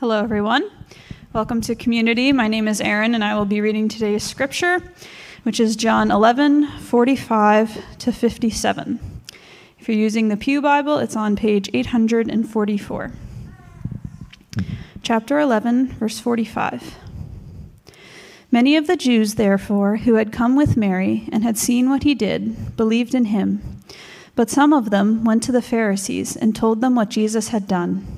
Hello, everyone. Welcome to Community. My name is Erin, and I will be reading today's scripture, which is John 11, 45 to 57. If you're using the Pew Bible, it's on page 844. Chapter 11, verse 45. Many of the Jews, therefore, who had come with Mary and had seen what he did, believed in him. But some of them went to the Pharisees and told them what Jesus had done.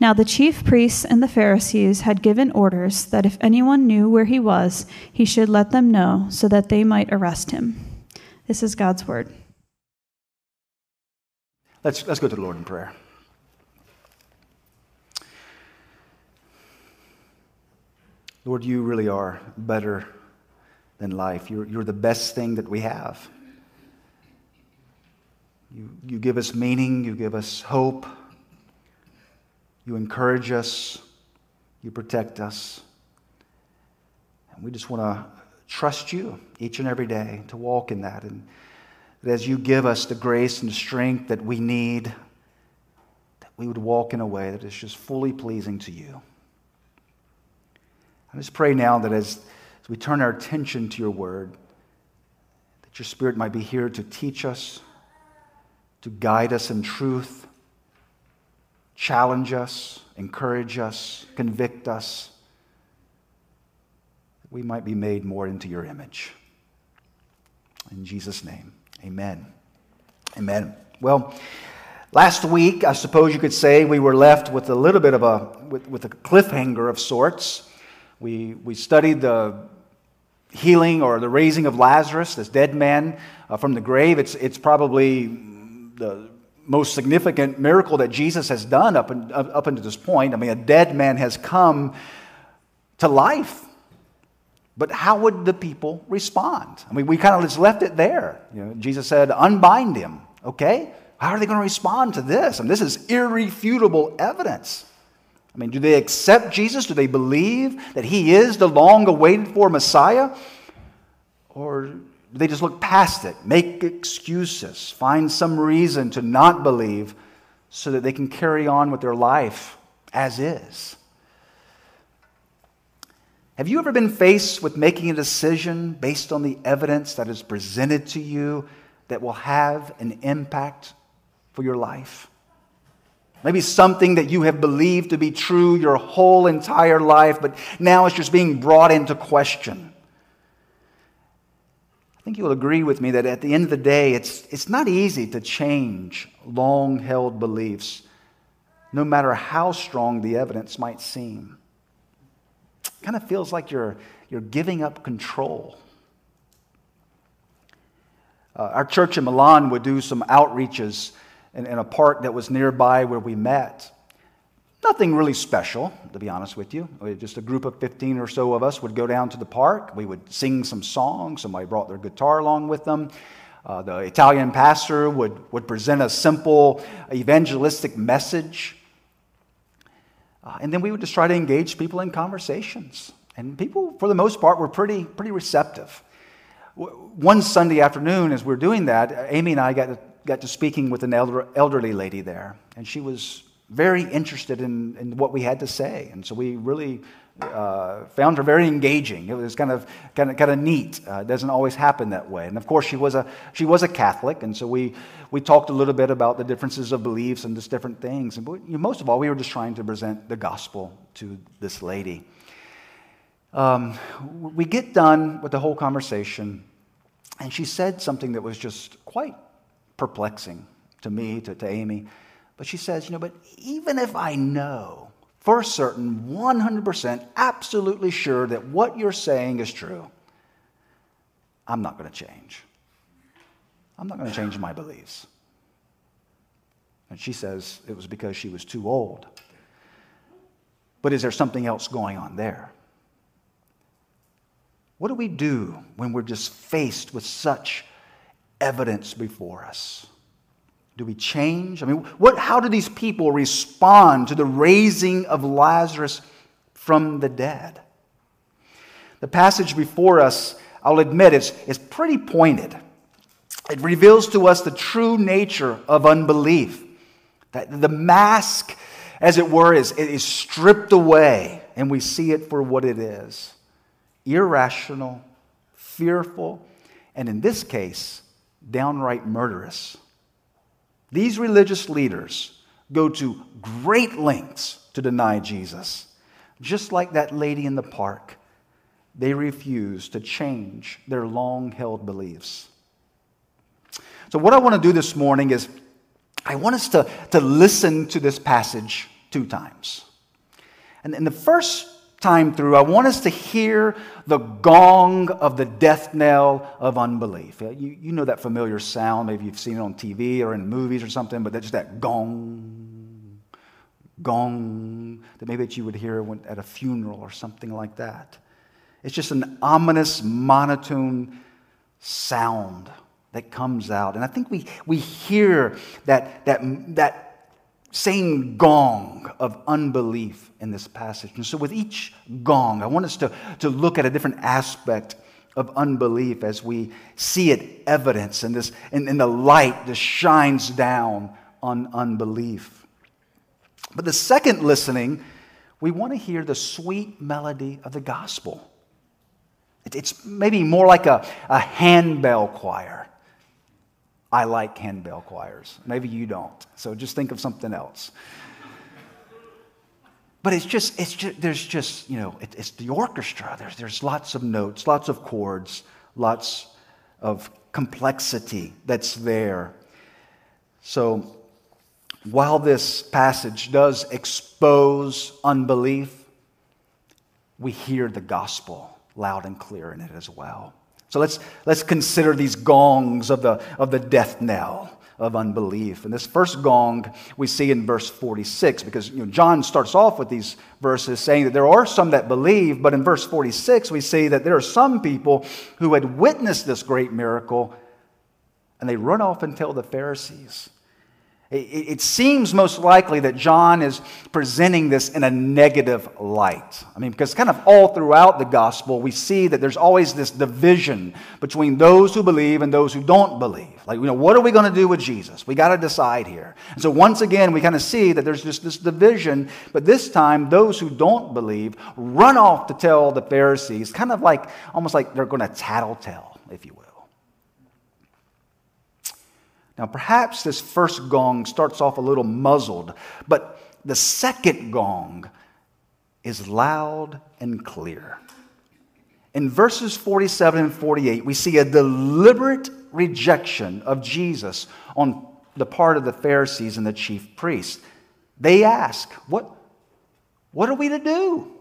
Now the chief priests and the Pharisees had given orders that if anyone knew where he was, he should let them know, so that they might arrest him. This is God's word. Let's, let's go to the Lord in prayer. Lord, you really are better than life. You're, you're the best thing that we have. You, you give us meaning, you give us hope. You encourage us, you protect us. And we just want to trust you each and every day to walk in that. And that as you give us the grace and the strength that we need, that we would walk in a way that is just fully pleasing to you. I just pray now that as, as we turn our attention to your word, that your spirit might be here to teach us, to guide us in truth challenge us, encourage us, convict us, that we might be made more into your image. In Jesus' name, amen. Amen. Well, last week, I suppose you could say we were left with a little bit of a, with, with a cliffhanger of sorts. We, we studied the healing or the raising of Lazarus, this dead man uh, from the grave. It's, it's probably the most significant miracle that Jesus has done up, in, up until this point. I mean, a dead man has come to life. But how would the people respond? I mean, we kind of just left it there. You know, Jesus said, unbind him. Okay? How are they going to respond to this? I and mean, this is irrefutable evidence. I mean, do they accept Jesus? Do they believe that he is the long awaited for Messiah? Or they just look past it, make excuses, find some reason to not believe so that they can carry on with their life as is. Have you ever been faced with making a decision based on the evidence that is presented to you that will have an impact for your life? Maybe something that you have believed to be true your whole entire life, but now it's just being brought into question think you'll agree with me that at the end of the day, it's, it's not easy to change long held beliefs, no matter how strong the evidence might seem. It kind of feels like you're, you're giving up control. Uh, our church in Milan would do some outreaches in, in a park that was nearby where we met. Nothing really special, to be honest with you. Just a group of 15 or so of us would go down to the park. We would sing some songs. Somebody brought their guitar along with them. Uh, the Italian pastor would, would present a simple evangelistic message. Uh, and then we would just try to engage people in conversations. And people, for the most part, were pretty, pretty receptive. One Sunday afternoon, as we were doing that, Amy and I got to got to speaking with an elder, elderly lady there, and she was very interested in, in what we had to say. And so we really uh, found her very engaging. It was kind of, kind of, kind of neat. Uh, it doesn't always happen that way. And of course, she was a, she was a Catholic, and so we, we talked a little bit about the differences of beliefs and just different things. And we, most of all, we were just trying to present the gospel to this lady. Um, we get done with the whole conversation, and she said something that was just quite perplexing to me, to, to Amy. But she says, you know, but even if I know for certain, 100% absolutely sure that what you're saying is true, I'm not going to change. I'm not going to change my beliefs. And she says it was because she was too old. But is there something else going on there? What do we do when we're just faced with such evidence before us? Do we change? I mean, what, how do these people respond to the raising of Lazarus from the dead? The passage before us, I'll admit, is, is pretty pointed. It reveals to us the true nature of unbelief. That the mask, as it were, is, is stripped away, and we see it for what it is irrational, fearful, and in this case, downright murderous. These religious leaders go to great lengths to deny Jesus. Just like that lady in the park, they refuse to change their long held beliefs. So, what I want to do this morning is I want us to, to listen to this passage two times. And in the first time through, I want us to hear the gong of the death knell of unbelief. You, you know that familiar sound. Maybe you've seen it on TV or in movies or something, but that's just that gong, gong, that maybe that you would hear at a funeral or something like that. It's just an ominous, monotone sound that comes out. And I think we, we hear that, that, that same gong of unbelief in this passage. And so, with each gong, I want us to, to look at a different aspect of unbelief as we see it evidence and this and, and the light that shines down on unbelief. But the second listening, we want to hear the sweet melody of the gospel. It's maybe more like a, a handbell choir. I like handbell choirs. Maybe you don't. So just think of something else. But it's just, it's just there's just, you know, it, it's the orchestra. There's, there's lots of notes, lots of chords, lots of complexity that's there. So while this passage does expose unbelief, we hear the gospel loud and clear in it as well. So let's, let's consider these gongs of the, of the death knell of unbelief. And this first gong we see in verse 46, because you know, John starts off with these verses saying that there are some that believe, but in verse 46 we see that there are some people who had witnessed this great miracle and they run off and tell the Pharisees. It seems most likely that John is presenting this in a negative light. I mean, because kind of all throughout the gospel, we see that there's always this division between those who believe and those who don't believe. Like, you know, what are we going to do with Jesus? We got to decide here. And so once again, we kind of see that there's just this division, but this time, those who don't believe run off to tell the Pharisees, kind of like, almost like they're going to tattletale, if you will. Now, perhaps this first gong starts off a little muzzled, but the second gong is loud and clear. In verses 47 and 48, we see a deliberate rejection of Jesus on the part of the Pharisees and the chief priests. They ask, What, what are we to do?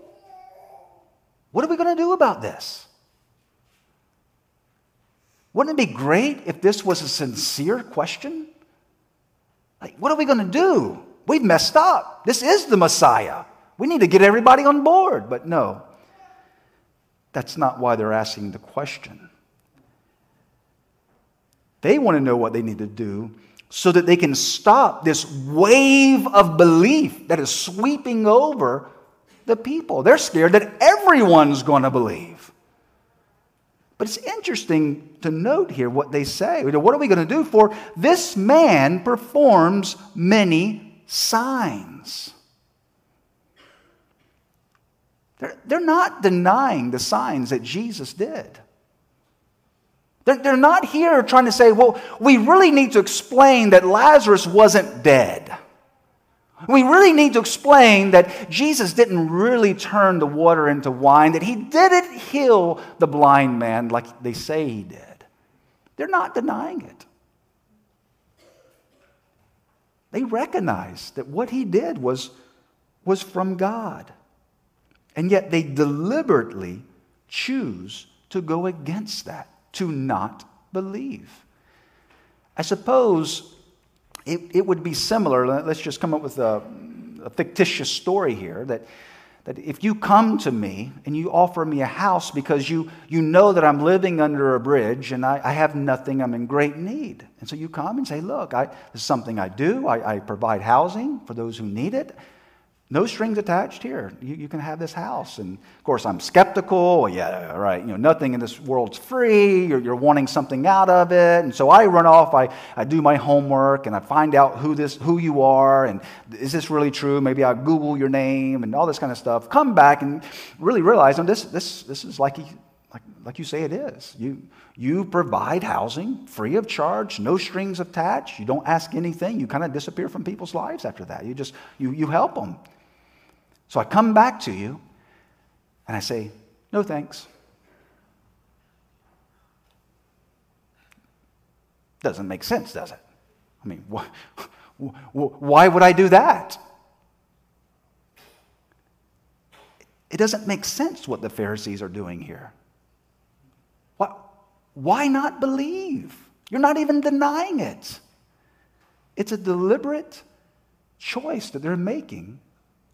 What are we going to do about this? Wouldn't it be great if this was a sincere question? Like, what are we going to do? We've messed up. This is the Messiah. We need to get everybody on board. But no, that's not why they're asking the question. They want to know what they need to do so that they can stop this wave of belief that is sweeping over the people. They're scared that everyone's going to believe. But it's interesting to note here what they say. What are we going to do? For this man performs many signs. They're, they're not denying the signs that Jesus did. They're, they're not here trying to say, well, we really need to explain that Lazarus wasn't dead. We really need to explain that Jesus didn't really turn the water into wine, that he didn't heal the blind man like they say he did. They're not denying it. They recognize that what he did was, was from God. And yet they deliberately choose to go against that, to not believe. I suppose it, it would be similar. Let's just come up with a, a fictitious story here that, that if you come to me and you offer me a house because you, you know that I'm living under a bridge and I, I have nothing, I'm in great need. And so you come and say, Look, I, this is something I do. I, I provide housing for those who need it. No strings attached here. You, you, can have this house. And of course, I'm skeptical. Yeah, right. You know, nothing in this world's free. You're, you're wanting something out of it. And so I run off. I, I do my homework and I find out who, this, who you are and is this really true? Maybe I Google your name and all this kind of stuff. Come back and really realize, oh, this, this, this is like, like, like you say it is. You, you provide housing free of charge, no strings attached. You don't ask anything. You kind of disappear from people's lives after that. You just, you, you help them. So I come back to you and I say, No thanks. Doesn't make sense, does it? I mean, wh- why would I do that? It doesn't make sense what the Pharisees are doing here. Why, why not believe? You're not even denying it. It's a deliberate choice that they're making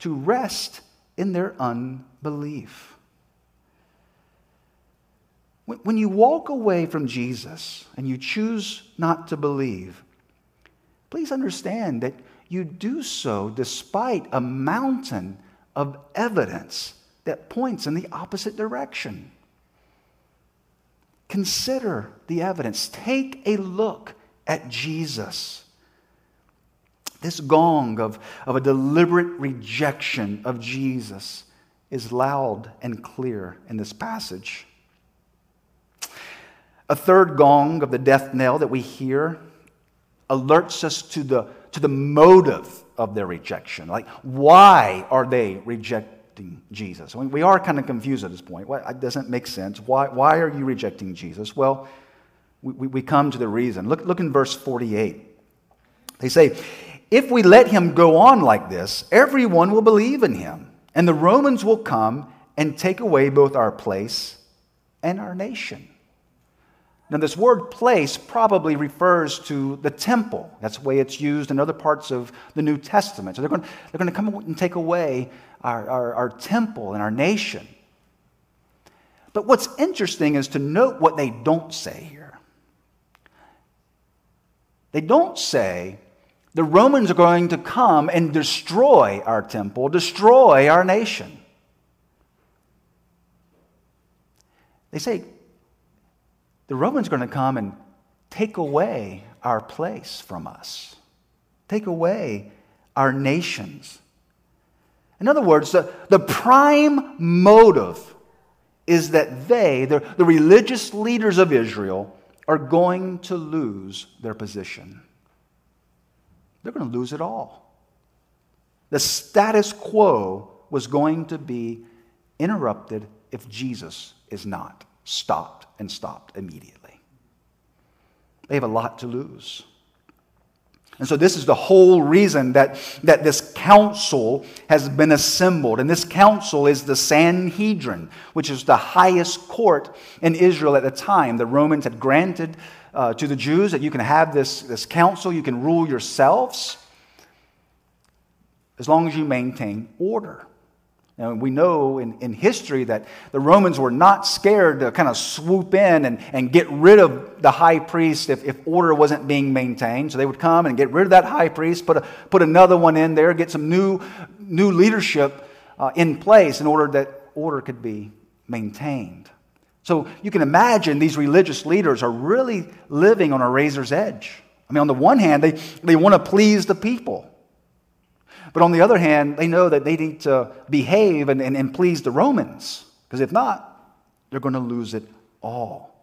to rest in their unbelief. When you walk away from Jesus and you choose not to believe, please understand that you do so despite a mountain of evidence that points in the opposite direction. Consider the evidence. Take a look at Jesus. This gong of, of a deliberate rejection of Jesus is loud and clear in this passage. A third gong of the death knell that we hear alerts us to the, to the motive of their rejection. Like, why are they rejecting Jesus? I mean, we are kind of confused at this point. Why, it doesn't make sense. Why, why are you rejecting Jesus? Well, we, we come to the reason. Look, look in verse 48. They say, if we let him go on like this, everyone will believe in him, and the Romans will come and take away both our place and our nation. Now, this word place probably refers to the temple. That's the way it's used in other parts of the New Testament. So they're going, they're going to come and take away our, our, our temple and our nation. But what's interesting is to note what they don't say here. They don't say, the Romans are going to come and destroy our temple, destroy our nation. They say the Romans are going to come and take away our place from us, take away our nations. In other words, the, the prime motive is that they, the, the religious leaders of Israel, are going to lose their position they're going to lose it all. The status quo was going to be interrupted if Jesus is not stopped and stopped immediately. They have a lot to lose. And so, this is the whole reason that, that this council has been assembled. And this council is the Sanhedrin, which is the highest court in Israel at the time. The Romans had granted uh, to the Jews that you can have this, this council, you can rule yourselves as long as you maintain order. Now, we know in, in history that the Romans were not scared to kind of swoop in and, and get rid of the high priest if, if order wasn't being maintained. So they would come and get rid of that high priest, put, a, put another one in there, get some new, new leadership uh, in place in order that order could be maintained. So you can imagine these religious leaders are really living on a razor's edge. I mean, on the one hand, they, they want to please the people. But on the other hand, they know that they need to behave and, and, and please the Romans, because if not, they're going to lose it all.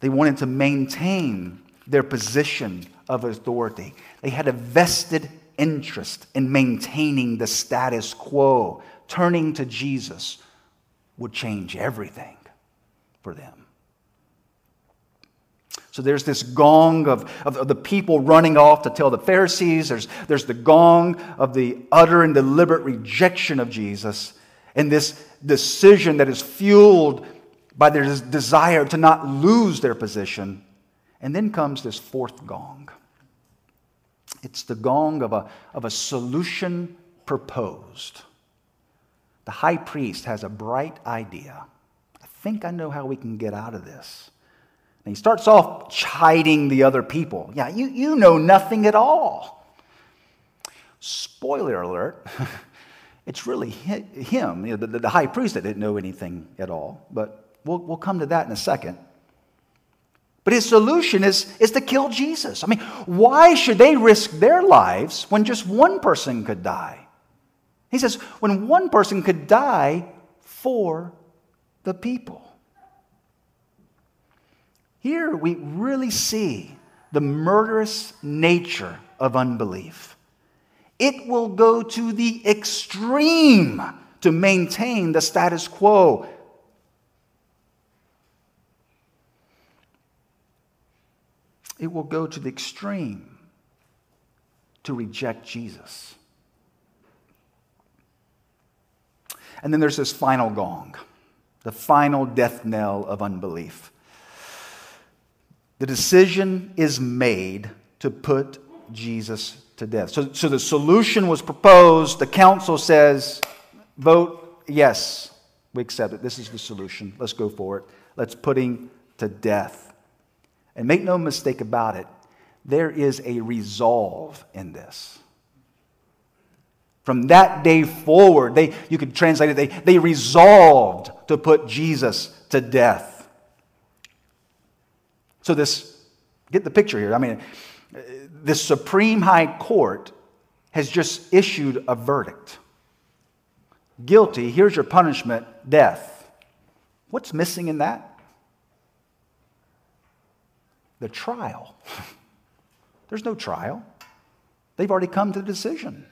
They wanted to maintain their position of authority. They had a vested interest in maintaining the status quo. Turning to Jesus would change everything for them. So there's this gong of, of, of, the people running off to tell the Pharisees. There's, there's the gong of the utter and deliberate rejection of Jesus. And this decision that is fueled by their desire to not lose their position. And then comes this fourth gong. It's the gong of a, of a solution proposed. The high priest has a bright idea. I think I know how we can get out of this. And he starts off chiding the other people. Yeah, you, you know nothing at all. Spoiler alert, it's really him, you know, the, the high priest, that didn't know anything at all. But We'll, we'll come to that in a second. But his solution is, is to kill Jesus. I mean, why should they risk their lives when just one person could die? He says, when one person could die for the people. Here we really see the murderous nature of unbelief. It will go to the extreme to maintain the status quo it will go to the extreme to reject Jesus. And then there's this final gong, the final death knell of unbelief. The decision is made to put Jesus to death. So, so the solution was proposed. The council says, vote yes, we accept it. This is the solution. Let's go for it. Let's put him to death. And make no mistake about it, there is a resolve in this. From that day forward, they, you could translate it, they, they resolved to put Jesus to death. So, this, get the picture here. I mean, the Supreme High Court has just issued a verdict. Guilty, here's your punishment death. What's missing in that? the trial. There's no trial. They've already come to the decision.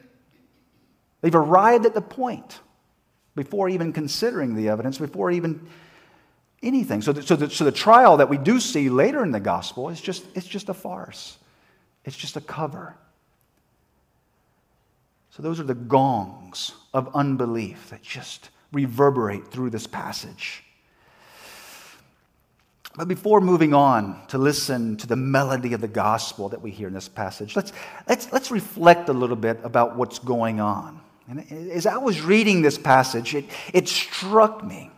They've arrived at the point before even considering the evidence, before even anything. So the, so the, so the trial that we do see later in the gospel is just, it's just a farce, it's just a cover. So those are the gongs of unbelief that just reverberate through this passage. But before moving on to listen to the melody of the gospel that we hear in this passage, let's, let's, let's reflect a little bit about what's going on. And as I was reading this passage, it, it struck me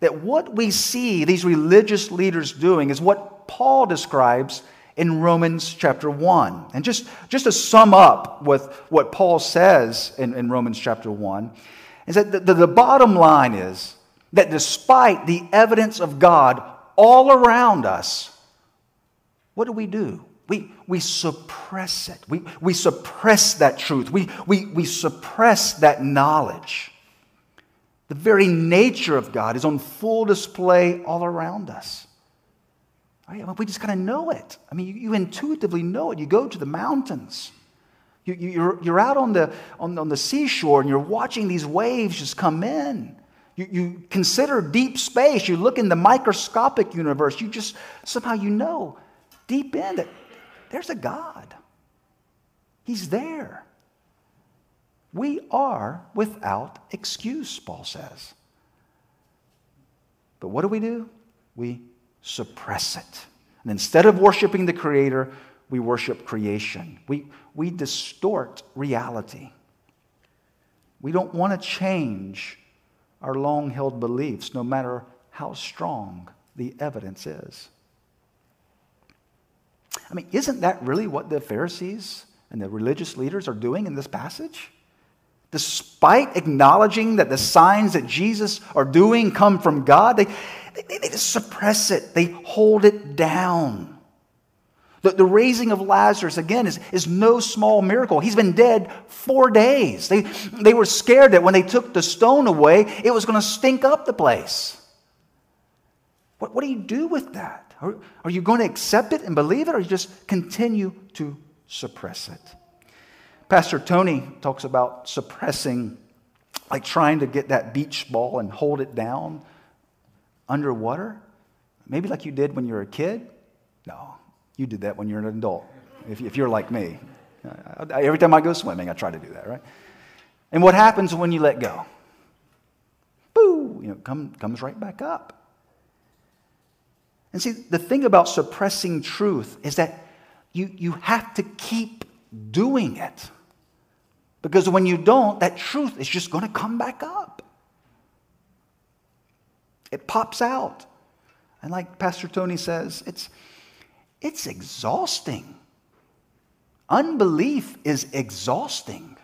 that what we see these religious leaders doing is what Paul describes in Romans chapter 1. And just, just to sum up with what Paul says in, in Romans chapter 1, is that the, the, the bottom line is that despite the evidence of God all around us, what do we do? We, we suppress it. We, we suppress that truth. We, we, we suppress that knowledge. The very nature of God is on full display all around us. Right? We just kind of know it. I mean, you, you, intuitively know it. You go to the mountains. You, you, you're, you're out on the, on, on the seashore and you're watching these waves just come in. You, you consider deep space, you look in the microscopic universe, you just somehow you know deep in that there's a God. He's there. We are without excuse, Paul says. But what do we do? We suppress it. And instead of worshiping the Creator, we worship creation. We, we distort reality. We don't want to change our long held beliefs, no matter how strong the evidence is. I mean, isn't that really what the Pharisees and the religious leaders are doing in this passage? despite acknowledging that the signs that Jesus are doing come from God, they, they, they just suppress it, they hold it down. The, the raising of Lazarus, again, is, is no small miracle. He's been dead four days. They, they were scared that when they took the stone away, it was going to stink up the place. What, what do you do with that? Are, are you going to accept it and believe it, or you just continue to suppress it? Pastor Tony talks about suppressing, like trying to get that beach ball and hold it down underwater. Maybe like you did when you were a kid. No, you did that when you're an adult, if, if you're like me. Every time I go swimming, I try to do that, right? And what happens when you let go? Boo! You know, come, comes right back up. And see, the thing about suppressing truth is that you, you have to keep doing it. Because when you don't, that truth is just going to come back up. It pops out. And like Pastor Tony says, it's, it's exhausting. Unbelief is exhausting.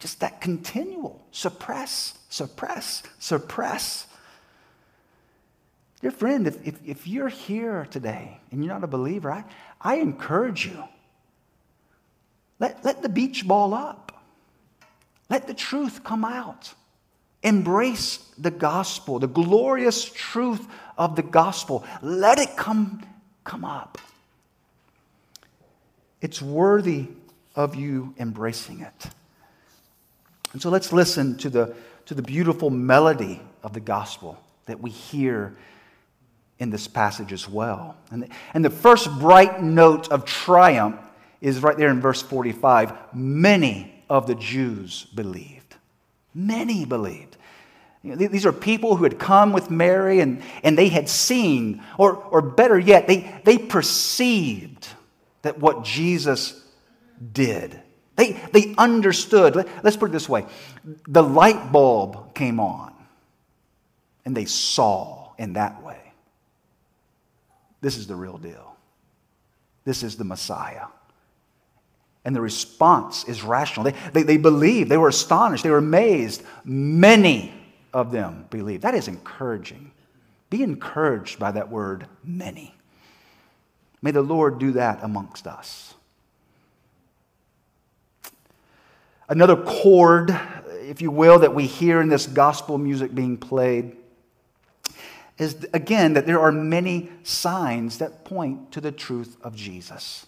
Just that continual suppress, suppress, suppress. Dear friend, if, if, if, you're here today and you're not a believer, I, I encourage you. Let, let the beach ball up. Let the truth come out. Embrace the gospel, the glorious truth of the gospel. Let it come come up. It's worthy of you embracing it. And so let's listen to the, to the beautiful melody of the gospel that we hear in this passage as well. And the, and the first bright note of triumph is right there in verse 45. Many of the Jews believed. Many believed. You know, these are people who had come with Mary and, and they had seen, or, or better yet, they, they perceived that what Jesus did. They, they understood. Let, let's put it this way the light bulb came on, and they saw in that way. This is the real deal. This is the Messiah. And the response is rational. They, they, they believed, they were astonished, they were amazed. Many of them believe. That is encouraging. Be encouraged by that word, many. May the Lord do that amongst us. Another chord, if you will, that we hear in this gospel music being played is again that there are many signs that point to the truth of Jesus.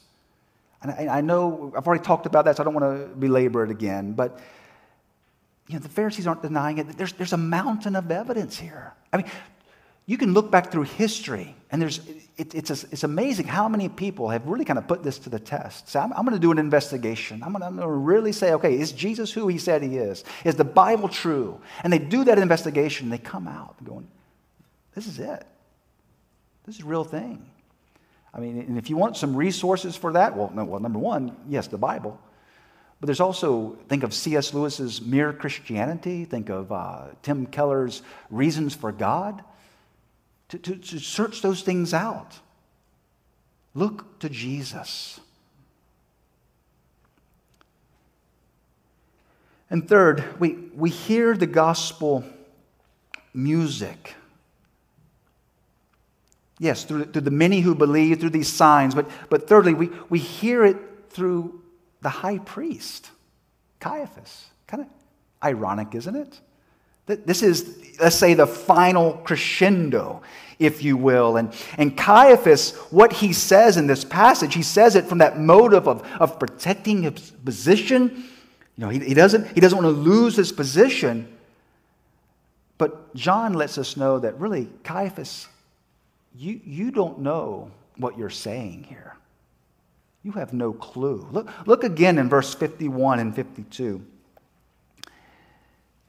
And I, I know I've already talked about that, so I don't want to belabor it again, but you know, the Pharisees aren't denying it. There's, there's a mountain of evidence here. I mean, you can look back through history, and there's, it, it's, a, it's amazing how many people have really kind of put this to the test. So I'm, I'm going to do an investigation. I'm going to really say, okay, is Jesus who he said he is? Is the Bible true? And they do that investigation, and they come out going, this is it. This is a real thing. I mean, and if you want some resources for that, well, no, well, number one, yes, the Bible. But there's also, think of C.S. Lewis's Mere Christianity, think of uh, Tim Keller's Reasons for God. To, to, to search those things out. Look to Jesus. And third, we, we hear the gospel music. Yes, through, through the many who believe, through these signs, but, but thirdly, we, we hear it through the high priest, Caiaphas. Kind of ironic, isn't it? This is, let's say, the final crescendo, if you will. And, and Caiaphas, what he says in this passage, he says it from that motive of, of protecting his position. You know, he, he, doesn't, he doesn't want to lose his position. But John lets us know that really, Caiaphas, you, you don't know what you're saying here. You have no clue. Look, look again in verse 51 and 52.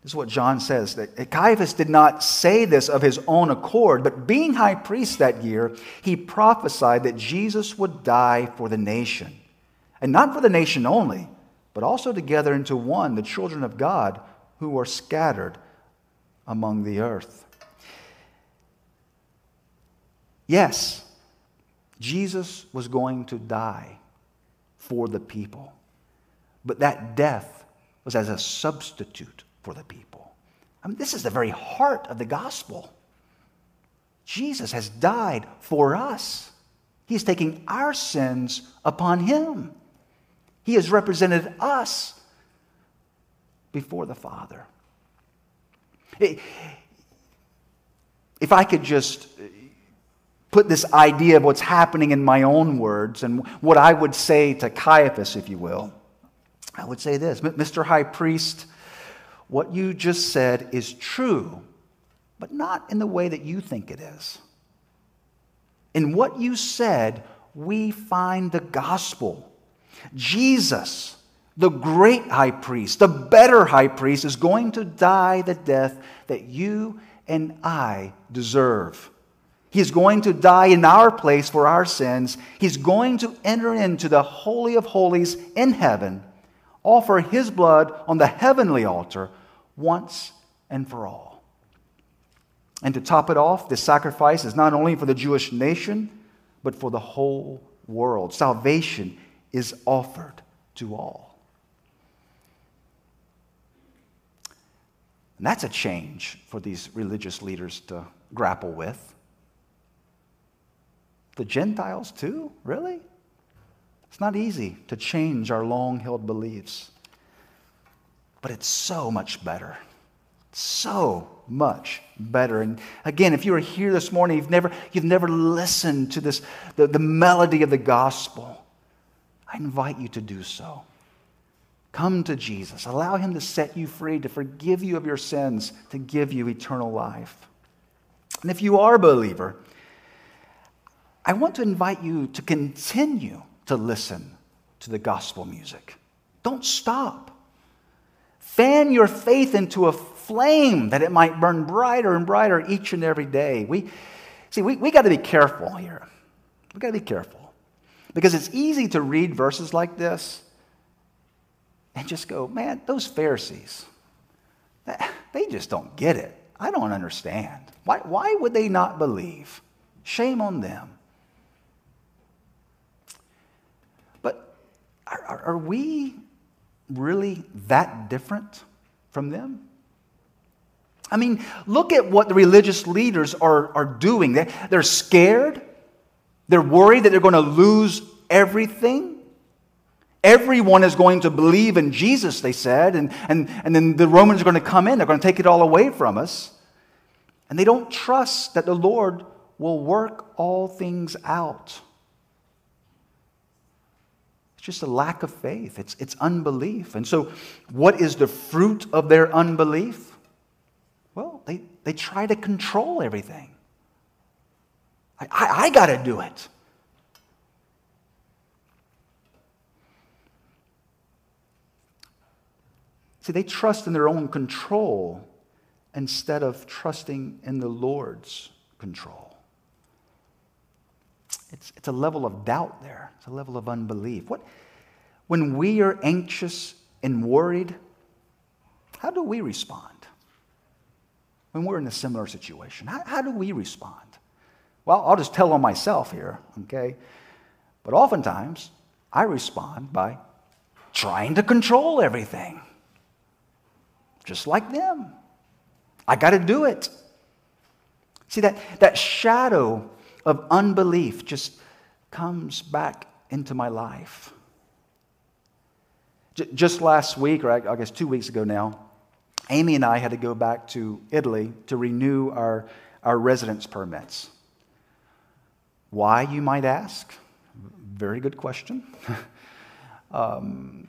This is what John says that Caiaphas did not say this of his own accord, but being high priest that year, he prophesied that Jesus would die for the nation. And not for the nation only, but also to gather into one the children of God who are scattered among the earth. Yes, Jesus was going to die for the people. But that death was as a substitute for the people. I mean, this is the very heart of the gospel. Jesus has died for us. He's taking our sins upon him. He has represented us before the Father. If I could just put this idea of what's happening in my own words and what I would say to Caiaphas, if you will, I would say this Mr. High Priest, what you just said is true, but not in the way that you think it is. In what you said, we find the gospel. Jesus, the great high priest, the better high priest, is going to die the death that you and I deserve. He's going to die in our place for our sins. He's going to enter into the Holy of Holies in heaven, offer his blood on the heavenly altar once and for all. And to top it off, this sacrifice is not only for the Jewish nation, but for the whole world. Salvation is offered to all. And that's a change for these religious leaders to grapple with. The Gentiles, too? Really? It's not easy to change our long held beliefs, but it's so much better. So much better. And again, if you are here this morning, you've never, you've never listened to this, the, the melody of the gospel, I invite you to do so. Come to Jesus. Allow him to set you free, to forgive you of your sins, to give you eternal life. And if you are a believer, I want to invite you to continue to listen to the gospel music. Don't stop. Fan your faith into a flame that it might burn brighter and brighter each and every day. We, see, we, we got to be careful here. We got to be careful. Because it's easy to read verses like this and just go, man, those Pharisees, they just don't get it. I don't understand. Why, why would they not believe? Shame on them. But are, are we really that different from them? I mean, look at what the religious leaders are, are doing. They, they're scared. They're worried that they're going to lose everything. Everyone is going to believe in Jesus, they said, and, and, and then the Romans are going to come in. They're going to take it all away from us. And they don't trust that the Lord will work all things out. It's just a lack of faith, it's, it's unbelief. And so, what is the fruit of their unbelief? Well, they, they try to control everything. I, I, I got to do it. See, they trust in their own control instead of trusting in the Lord's control. It's, it's a level of doubt there, it's a level of unbelief. What, when we are anxious and worried, how do we respond? When we're in a similar situation, how, how do we respond? Well, I'll just tell on myself here, okay? But oftentimes, I respond by trying to control everything just like them. I got to do it. See, that, that shadow of unbelief just comes back into my life. J- just last week, or I guess two weeks ago now, Amy and I had to go back to Italy to renew our, our residence permits. Why, you might ask? Very good question. um,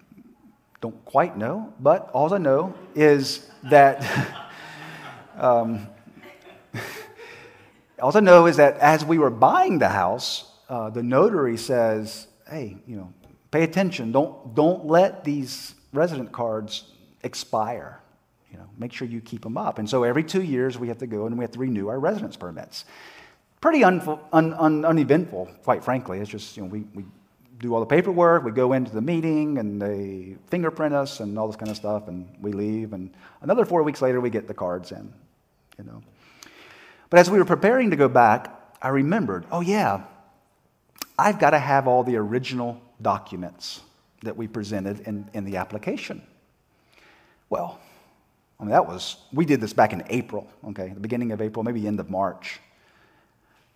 don't quite know, but all I know is that. um, all I know is that as we were buying the house, uh, the notary says, "Hey, you know, pay attention. Don't don't let these resident cards expire. You know, make sure you keep them up." And so every two years we have to go and we have to renew our residence permits. Pretty un, un, un, uneventful, quite frankly. It's just you know we, we do all the paperwork. We go into the meeting and they fingerprint us and all this kind of stuff, and we leave. And another four weeks later, we get the cards in, you know. But as we were preparing to go back, I remembered, oh yeah, I've got to have all the original documents that we presented in, in the application. Well, I mean, that was, we did this back in April, okay, the beginning of April, maybe end of March.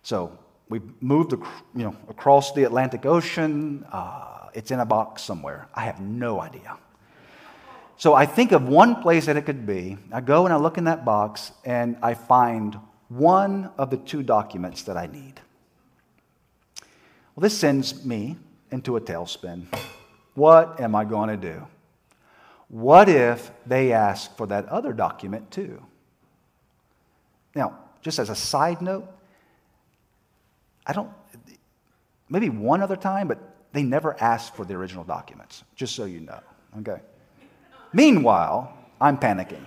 So we moved you know, across the Atlantic Ocean. Uh, it's in a box somewhere. I have no idea. So I think of one place that it could be. I go and I look in that box and I find one of the two documents that I need. Well, this sends me into a tailspin. What am I going to do? What if they ask for that other document too? Now, just as a side note, I don't, maybe one other time, but they never asked for the original documents, just so you know. Okay. Meanwhile, I'm panicking.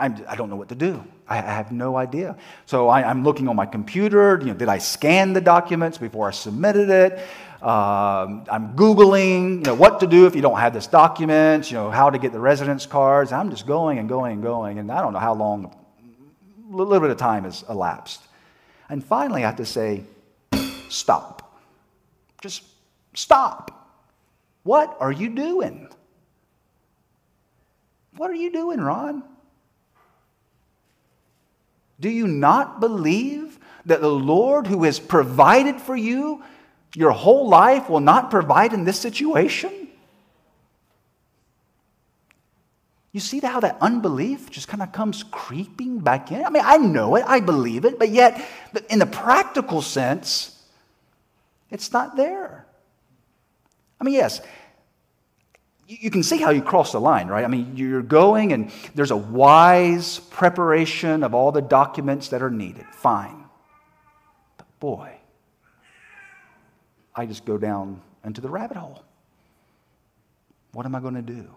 I'm, I do not know what to do. I, I have no idea. So I, am looking on my computer. You know, did I scan the documents before I submitted it? Um, I'm Googling you know, what to do if you don't have this document, you know, how to get the residence cards. I'm just going and going and going, and I don't know how long, a little bit of time has elapsed. And finally, I have to say, stop. Just stop. What are you doing? What are you doing, Ron? Do you not believe that the Lord who has provided for you your whole life will not provide in this situation? You see how that unbelief just kind of comes creeping back in? I mean, I know it, I believe it, but yet, in the practical sense, it's not there. I mean, yes, you can see how you cross the line, right? I mean, you're going and there's a wise preparation of all the documents that are needed. Fine. But boy, I just go down into the rabbit hole. What am I going to do?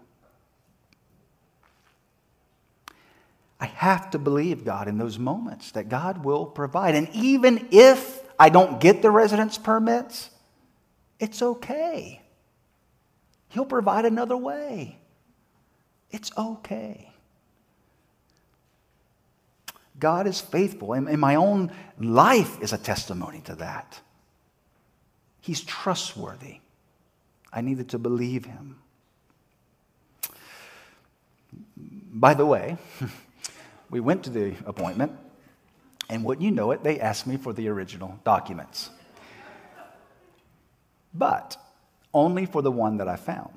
I have to believe God in those moments that God will provide. And even if I don't get the residence permits, it's okay. He'll provide another way. It's okay. God is faithful, and, my own life is a testimony to that. He's trustworthy. I needed to believe him. By the way, we went to the appointment, and wouldn't you know it, they asked me for the original documents. But only for the one that I found.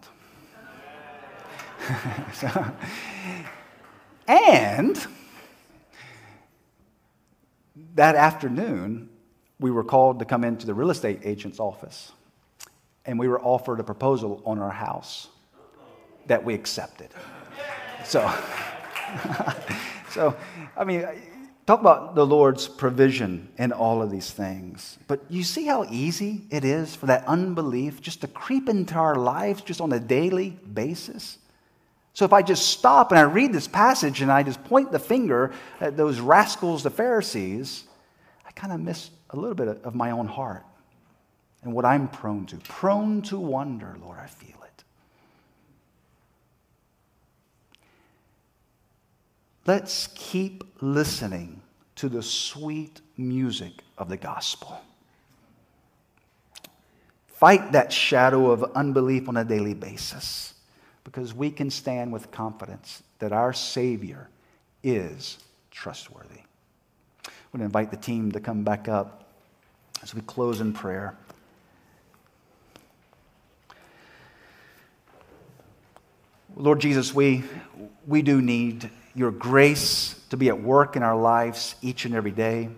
so, and that afternoon, we were called to come into the real estate agent's office, and we were offered a proposal on our house that we accepted. So, so I mean, Talk about the Lord's provision in all of these things. But you see how easy it is for that unbelief just to creep into our lives just on a daily basis? So if I just stop and I read this passage and I just point the finger at those rascals, the Pharisees, I kind of miss a little bit of my own heart and what I'm prone to. Prone to wonder, Lord, I feel it. Let's keep listening to the sweet music of the gospel. Fight that shadow of unbelief on a daily basis because we can stand with confidence that our Savior is trustworthy. I'm going to invite the team to come back up as we close in prayer. Lord Jesus, we, we do need your grace to be at work in our lives each and every day.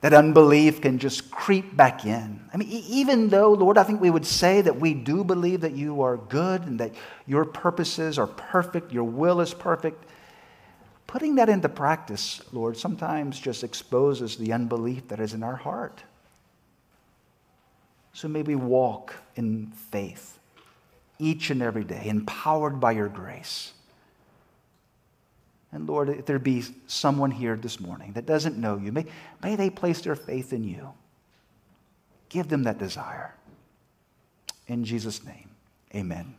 That unbelief can just creep back in. I mean, even though, Lord, I think we would say that we do believe that you are good and that your purposes are perfect, your will is perfect, putting that into practice, Lord, sometimes just exposes the unbelief that is in our heart. So may we walk in faith each and every day, empowered by your grace. And Lord, if there be someone here this morning that doesn't know you, may, may they place their faith in you. Give them that desire. In Jesus' name, amen.